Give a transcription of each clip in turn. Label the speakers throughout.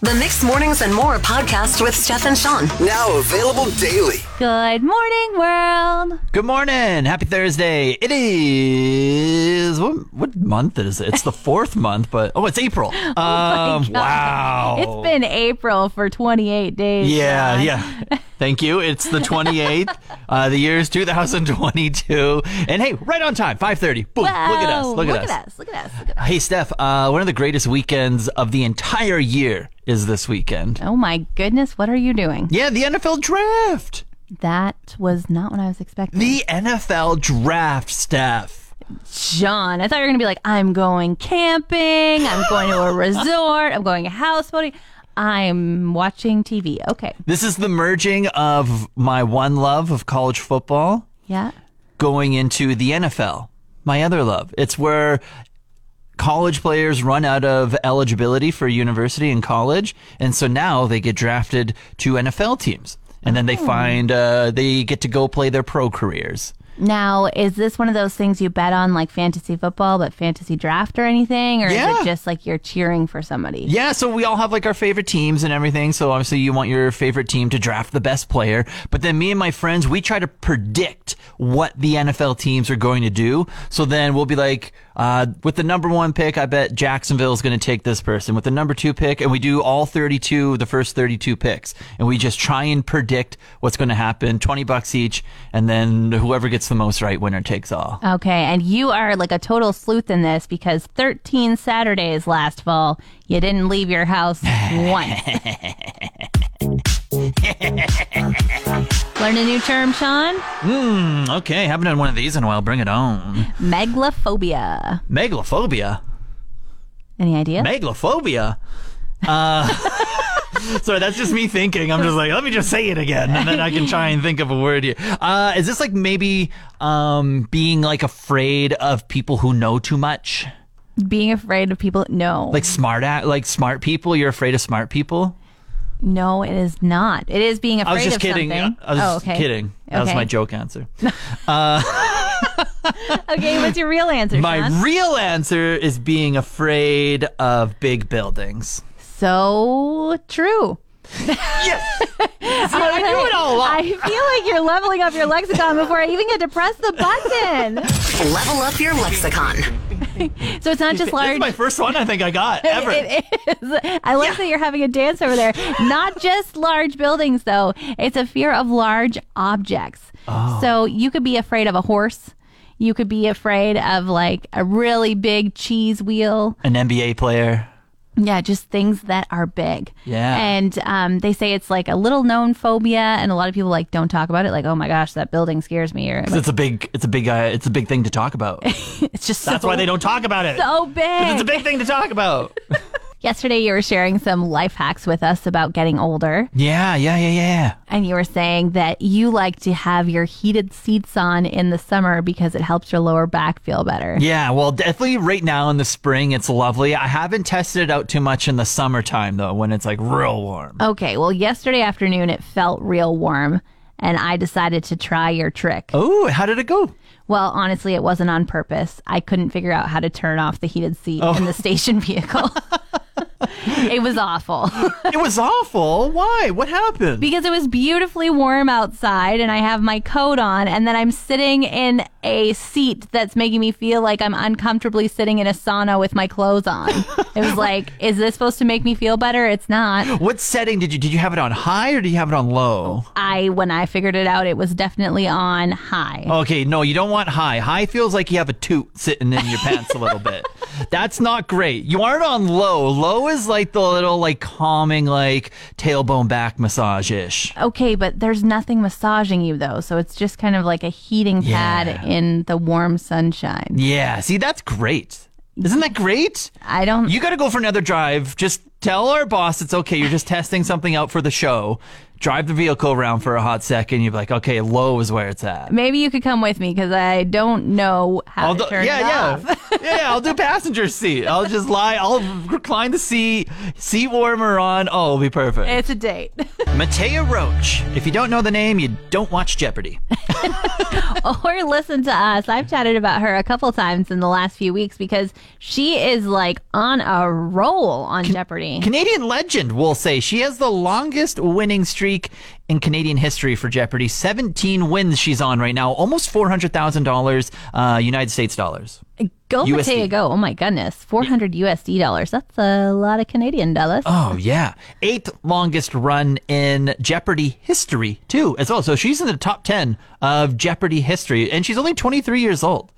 Speaker 1: The Mixed Mornings and More podcast with Steph and Sean.
Speaker 2: Now available daily.
Speaker 3: Good morning, world.
Speaker 4: Good morning. Happy Thursday. It is what, what month is it? It's the fourth month, but oh, it's April. Um,
Speaker 3: God.
Speaker 4: wow.
Speaker 3: It's been April for 28 days.
Speaker 4: Yeah,
Speaker 3: Sean.
Speaker 4: yeah. Thank you. It's the 28th. uh, the year is 2022. And hey, right on time, 5:30. Boom. look at us.
Speaker 3: Whoa,
Speaker 4: Look, at, us.
Speaker 3: Look at us. Look at us.
Speaker 4: Hey, Steph. Uh, one of the greatest weekends of the entire year is this weekend.
Speaker 3: Oh my goodness, what are you doing?
Speaker 4: Yeah, the NFL draft.
Speaker 3: That was not what I was expecting.
Speaker 4: The NFL draft, Steph.
Speaker 3: John, I thought you were going to be like, I'm going camping, I'm going to a resort, I'm going houseboating, I'm watching TV. Okay.
Speaker 4: This is the merging of my one love of college football
Speaker 3: Yeah.
Speaker 4: going into the NFL, my other love. It's where college players run out of eligibility for university and college, and so now they get drafted to NFL teams, and then they find uh, they get to go play their pro careers.
Speaker 3: Now, is this one of those things you bet on like fantasy football, but fantasy draft or anything? Or is
Speaker 4: Yeah.
Speaker 3: it just like you're cheering for somebody?
Speaker 4: Yeah, so we all have like our favorite teams and everything. So obviously you want your favorite team to draft the best player. But then me and my friends, we try to predict what the NFL teams are going to do. So then we'll be like, uh, with the number one pick, I bet Jacksonville is going to take this person. With the number two pick, and we do all 32, the first 32 picks. And we just try and predict what's going to happen, 20 bucks each. And then whoever gets the most right, winner takes all.
Speaker 3: Okay, and you are like a total sleuth in this because 13 Saturdays last fall, you didn't leave your house once. Learn a new term, Sean?
Speaker 4: Hmm, okay, haven't done one of these in a while. Bring it on.
Speaker 3: Megalophobia.
Speaker 4: Megalophobia.
Speaker 3: Any idea?
Speaker 4: Megalophobia. Uh, sorry, that's just me thinking. I'm just like, let me just say it again, and then I can try and think of a word here. Uh, is this like maybe um, being like afraid of people who know too much,
Speaker 3: Being afraid of people? No.
Speaker 4: like smart at like smart people? You're afraid of smart people?
Speaker 3: no, it is not. It is being afraid of people.
Speaker 4: I was just kidding.
Speaker 3: something.
Speaker 4: I was
Speaker 3: oh,
Speaker 4: just
Speaker 3: okay.
Speaker 4: kidding. That was my joke answer.
Speaker 3: Okay, what's your real answer,
Speaker 4: My
Speaker 3: Sean?
Speaker 4: real answer is being afraid of big buildings.
Speaker 3: So true.
Speaker 4: Yes. See, I knew it all along.
Speaker 3: I feel like you're leveling up your lexicon before I even get to press the button.
Speaker 1: Level up your lexicon.
Speaker 3: So it's not just
Speaker 4: This is my first one I think I got ever.
Speaker 3: It is. I like that you're having a dance over there. Not just large buildings, though. It's a fear of large objects.
Speaker 4: Oh.
Speaker 3: So you could be afraid of a horse. You could be afraid of like a really big cheese wheel.
Speaker 4: An NBA player.
Speaker 3: Yeah, just things that are big.
Speaker 4: Yeah.
Speaker 3: And um, they say it's like a little known phobia, and a lot of people like don't talk about it. Like, oh my gosh, that building scares me, or
Speaker 4: It's a big, it's a big, uh, it's a big thing to talk about.
Speaker 3: it's just
Speaker 4: That's
Speaker 3: so,
Speaker 4: why they don't talk about it.
Speaker 3: so big.
Speaker 4: It's a big thing to talk about.
Speaker 3: Yesterday, you were sharing some life hacks with us about getting older.
Speaker 4: yeah, yeah, yeah, yeah.
Speaker 3: And you were saying that you like to have your heated seats on in the summer because it helps your lower back feel better.
Speaker 4: Yeah, well, definitely right now in the spring, it's lovely. I haven't tested it out too much in the summertime though, when it's like real warm.
Speaker 3: Okay, well, yesterday afternoon it felt real warm, and I decided to try your trick.
Speaker 4: Oh, how did it go?
Speaker 3: Well, honestly, it wasn't on purpose. I couldn't figure out how to turn off the heated seat
Speaker 4: Oh.
Speaker 3: in the oh. station vehicle. it was awful
Speaker 4: It was awful. Why? What happened?
Speaker 3: because it was beautifully warm outside and I have my coat on and then I'm sitting in a seat that's making me feel like I'm uncomfortably sitting in a sauna with my clothes on. it was like, is this supposed to make me feel better? It's not.
Speaker 4: what setting did you did you have it on high or did you have it on low?
Speaker 3: I when I figured it out, it was definitely on high.
Speaker 4: Okay, no, you don't want high. High feels like you have a toot sitting in your pants a little bit. That's not great. You want it on low. Low is like the little like calming like tailbone back massage ish.
Speaker 3: Okay, but there's nothing massaging you though, so it's just kind of like a heating pad
Speaker 4: Yeah.
Speaker 3: in the warm sunshine.
Speaker 4: Yeah, see that's great. Isn't that great?
Speaker 3: I don't.
Speaker 4: You got to go for another drive. Just tell our boss it's okay. You're just testing something out for the show. Drive the vehicle around for a hot second. You're like, okay, low is where it's at.
Speaker 3: maybe you could come with me because I don't know how
Speaker 4: I'll
Speaker 3: to
Speaker 4: do,
Speaker 3: turn
Speaker 4: yeah,
Speaker 3: it
Speaker 4: yeah,
Speaker 3: off.
Speaker 4: yeah, yeah. I'll do passenger seat. I'll just lie. I'll recline the seat, seat warmer on. Oh, it'll be perfect.
Speaker 3: It's a date.
Speaker 4: Mattea Roach. If you don't know the name, you don't watch Jeopardy.
Speaker 3: or listen to us. I've chatted about her a couple times in the last few weeks because she is like on a roll on Jeopardy.
Speaker 4: Canadian legend will say she has the longest winning streak in Canadian history for Jeopardy. 17 wins she's on right now, almost $400,000 uh, United States dollars.
Speaker 3: Go
Speaker 4: USD.
Speaker 3: Mattea, go. Oh my goodness. 400 USD dollars. That's a lot of Canadian dollars.
Speaker 4: Oh, yeah. Eighth longest run in Jeopardy history, too, as well. So she's in the top 10 of Jeopardy history, and she's only 23 years old.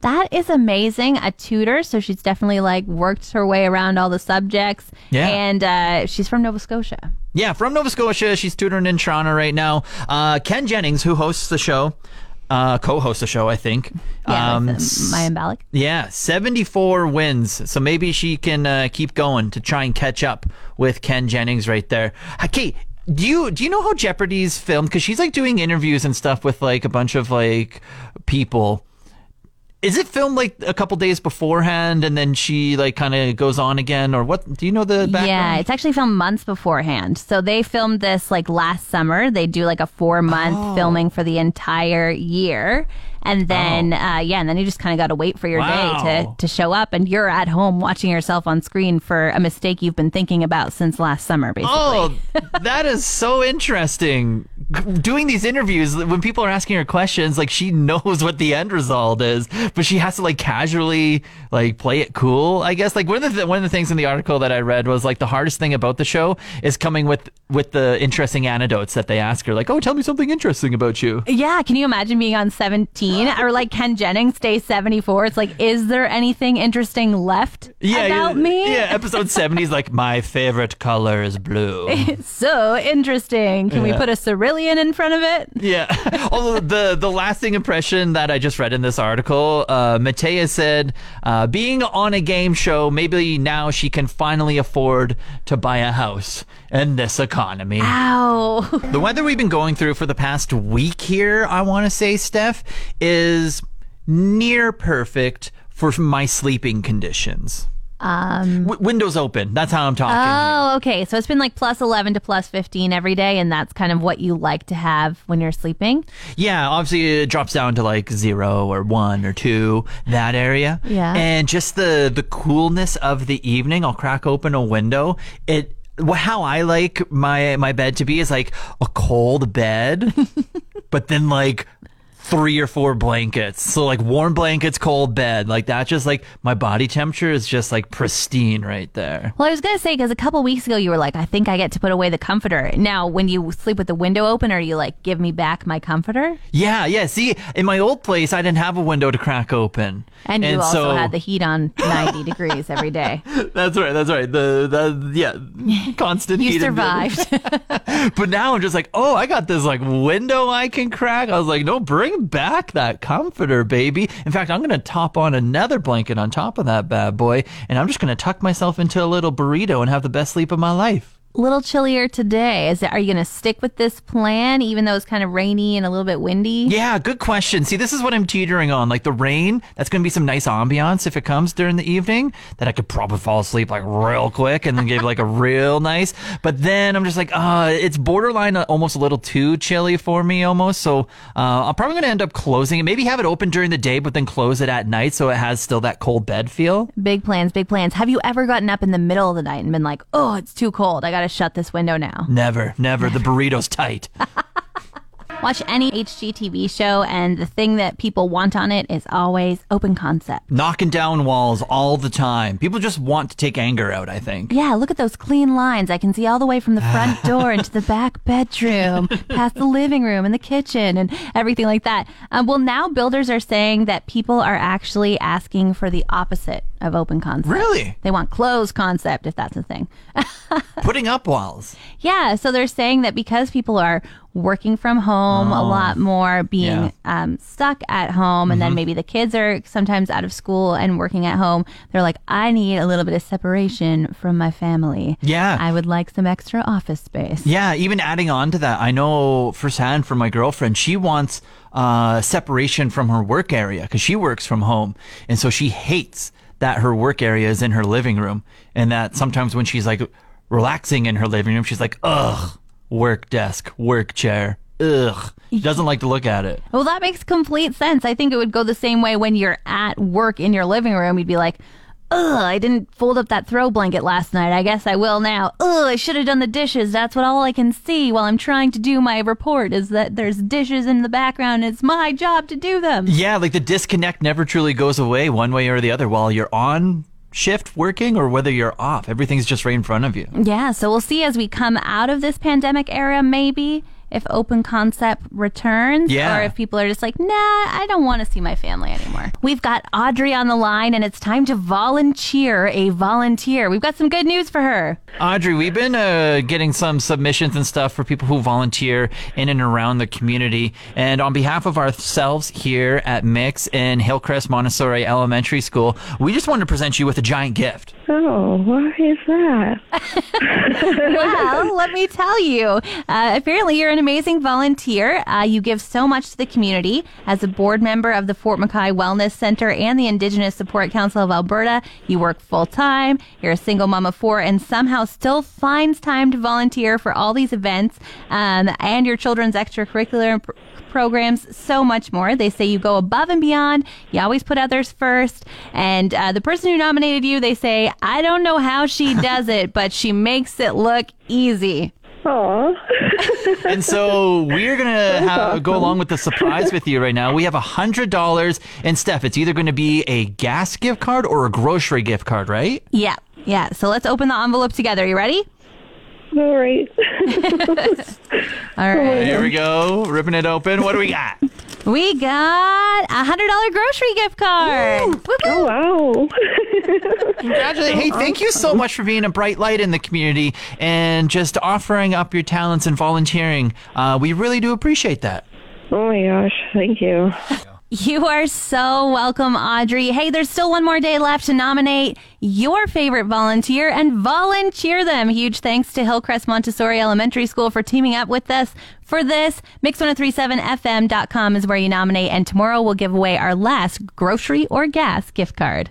Speaker 3: That is amazing. A tutor, so she's definitely like worked her way around all the subjects.
Speaker 4: Yeah.
Speaker 3: And uh, she's from Nova Scotia.
Speaker 4: Yeah, from Nova Scotia. She's tutoring in Toronto right now. Uh, Ken Jennings, who hosts the show, uh, co-hosts the show, I think.
Speaker 3: Yeah,
Speaker 4: Um,
Speaker 3: with, uh, Bialik.
Speaker 4: Yeah, 74 wins. So maybe she can uh, keep going to try and catch up with Ken Jennings right there. Okay, do you do you know how Jeopardy's filmed? Because she's like doing interviews and stuff with like a bunch of like people. Is it filmed like a couple days beforehand and then she like kind of goes on again, or what? Do you know the background?
Speaker 3: Yeah, it's actually filmed months beforehand. So they filmed this like last summer. They do like a four month
Speaker 4: Oh.
Speaker 3: filming for the entire year. And then, uh, yeah, and then you just kind of got to wait for your day to, to show up. And you're at home watching yourself on screen for a mistake you've been thinking about since last summer, basically.
Speaker 4: Oh, that is so interesting. Doing these interviews, when people are asking her questions, like she knows what the end result is, but she has to like casually like play it cool. I guess like one of the one of the things in the article that I read was like the hardest thing about the show is coming with with the interesting anecdotes that they ask her. Like, oh, tell me something interesting about you.
Speaker 3: Yeah, can you imagine being on 17 or like Ken Jennings, day 74? It's like, is there anything interesting left
Speaker 4: Yeah,
Speaker 3: about
Speaker 4: yeah,
Speaker 3: me?
Speaker 4: Yeah, episode seventy is like my favorite color is blue.
Speaker 3: It's so interesting. Can we
Speaker 4: Yeah.
Speaker 3: put a cerulean in front of it?
Speaker 4: Yeah. Although the the lasting impression that I just read in this article, uh, Mattea said, uh, being on a game show, maybe now she can finally afford to buy a house in this economy.
Speaker 3: Ow.
Speaker 4: The weather we've been going through for the past week here, I want to say, Steph, is near perfect for my sleeping conditions. Um, w- windows open. That's how I'm talking.
Speaker 3: Oh, okay. So it's been like plus 11 to plus 15 every day, and that's kind of what you like to have when you're sleeping.
Speaker 4: Yeah, obviously it drops down to like zero or one or two, that area.
Speaker 3: Yeah.
Speaker 4: And just the the coolness of the evening, I'll crack open a window. It how I like my my bed to be is like a cold bed, but then like three or four blankets. So like warm blankets, cold bed. Like that just like my body temperature is just like pristine right there.
Speaker 3: Well, I was going to say, because a couple weeks ago you were like, I think I get to put away the comforter. Now, when you sleep with the window open, are you like, give me back my comforter?
Speaker 4: Yeah, yeah. See, in my old place I didn't have a window to crack open.
Speaker 3: And you also
Speaker 4: so-
Speaker 3: had the heat on 90 degrees every day.
Speaker 4: That's right. That's right. The the yeah, constant
Speaker 3: You
Speaker 4: heat and
Speaker 3: survived.
Speaker 4: But now I'm just like, oh, I got this like window I can crack. I was like, no, bring back that comforter, baby. In fact, I'm gonna top on another blanket on top of that bad boy, and I'm just gonna tuck myself into a little burrito and have the best sleep of my life.
Speaker 3: Little chillier today. Is it, are you going to stick with this plan, even though it's kind of rainy and a little bit windy?
Speaker 4: Yeah, good question. See, this is what I'm teetering on. Like the rain, that's going to be some nice ambiance if it comes during the evening. That I could probably fall asleep like real quick and then give like a real nice. But then I'm just like, uh, it's borderline uh, almost a little too chilly for me almost. So uh, I'm probably going to end up closing it. Maybe have it open during the day, but then close it at night so it has still that cold bed feel.
Speaker 3: Big plans, big plans. Have you ever gotten up in the middle of the night and been like, oh, it's too cold. I got to shut this window now?
Speaker 4: Never, never. The burrito's tight.
Speaker 3: Watch any HGTV show, and the thing that people want on it is always open concept.
Speaker 4: Knocking down walls all the time. People just want to take anger out, I think.
Speaker 3: Yeah, look at those clean lines. I can see all the way from the front door into the back bedroom, past the living room and the kitchen and everything like that. Um, well, now builders are saying that people are actually asking for the opposite of open concept.
Speaker 4: Really?
Speaker 3: They want closed concept, if that's a thing.
Speaker 4: Putting up walls.
Speaker 3: Yeah, so they're saying that because people are working from home a lot more, being
Speaker 4: Yeah.
Speaker 3: um, stuck at home, and then maybe the kids are sometimes out of school and working at home, they're like, I need a little bit of separation from my family.
Speaker 4: Yeah.
Speaker 3: I would like some extra office space.
Speaker 4: Yeah, even adding on to that, I know firsthand from my girlfriend, she wants uh, separation from her work area because she works from home. And so she hates that her work area is in her living room. And that sometimes when she's like relaxing in her living room, she's like, ugh, work desk, work chair. ugh. She doesn't like to look at it.
Speaker 3: Well, that makes complete sense. I think it would go the same way when you're at work in your living room. You'd be like, ugh, I didn't fold up that throw blanket last night. I guess I will now. Ugh, I should have done the dishes. That's what all I can see while I'm trying to do my report is that there's dishes in the background. It's my job to do them.
Speaker 4: Yeah, like the disconnect never truly goes away one way or the other while you're on shift working or whether you're off. Everything's just right in front of you.
Speaker 3: Yeah, so we'll see as we come out of this pandemic era, maybe if open concept returns
Speaker 4: Yeah.
Speaker 3: or if people are just like, nah, I don't want to see my family anymore. We've got Audrey on the line and it's time to volunteer a volunteer. We've got some good news for her.
Speaker 4: Audrey, we've been uh, getting some submissions and stuff for people who volunteer in and around the community. And on behalf of ourselves here at Mix and Hillcrest Montessori Elementary School, we just wanted to present you with a giant gift.
Speaker 5: Oh, what is that?
Speaker 3: well, let me tell you. Uh, apparently, you're an amazing volunteer. Uh, you give so much to the community. As a board member of the Fort McKay Wellness Center and the Indigenous Support Council of Alberta, you work full time. You're a single mom of four and somehow still finds time to volunteer for all these events um, and your children's extracurricular pr- programs, so much more. They say you go above and beyond. You always put others first. And uh, the person who nominated you, they say, I don't know how she does it, but she makes it look easy.
Speaker 5: Aw.
Speaker 4: And so we're gonna ha- go along with the surprise with you right now. We have a hundred dollars, and Steph, it's either going to be a gas gift card or a grocery gift card, right?
Speaker 3: Yeah, yeah. So let's open the envelope together. You ready?
Speaker 5: All right.
Speaker 3: All right.
Speaker 4: Here we go, ripping it open. What do we got?
Speaker 3: We got a hundred dollar grocery gift card.
Speaker 5: Oh, wow.
Speaker 4: Congratulations! Hey, thank you so much for being a bright light in the community and just offering up your talents and volunteering. Uh, we really do appreciate that.
Speaker 5: Oh my gosh. Thank you.
Speaker 3: You are so welcome, Audrey. Hey, there's still one more day left to nominate your favorite volunteer and volunteer them. Huge thanks to Hillcrest Montessori Elementary School for teaming up with us for this. Mix1037fm.com is where you nominate, and tomorrow we'll give away our last grocery or gas gift card.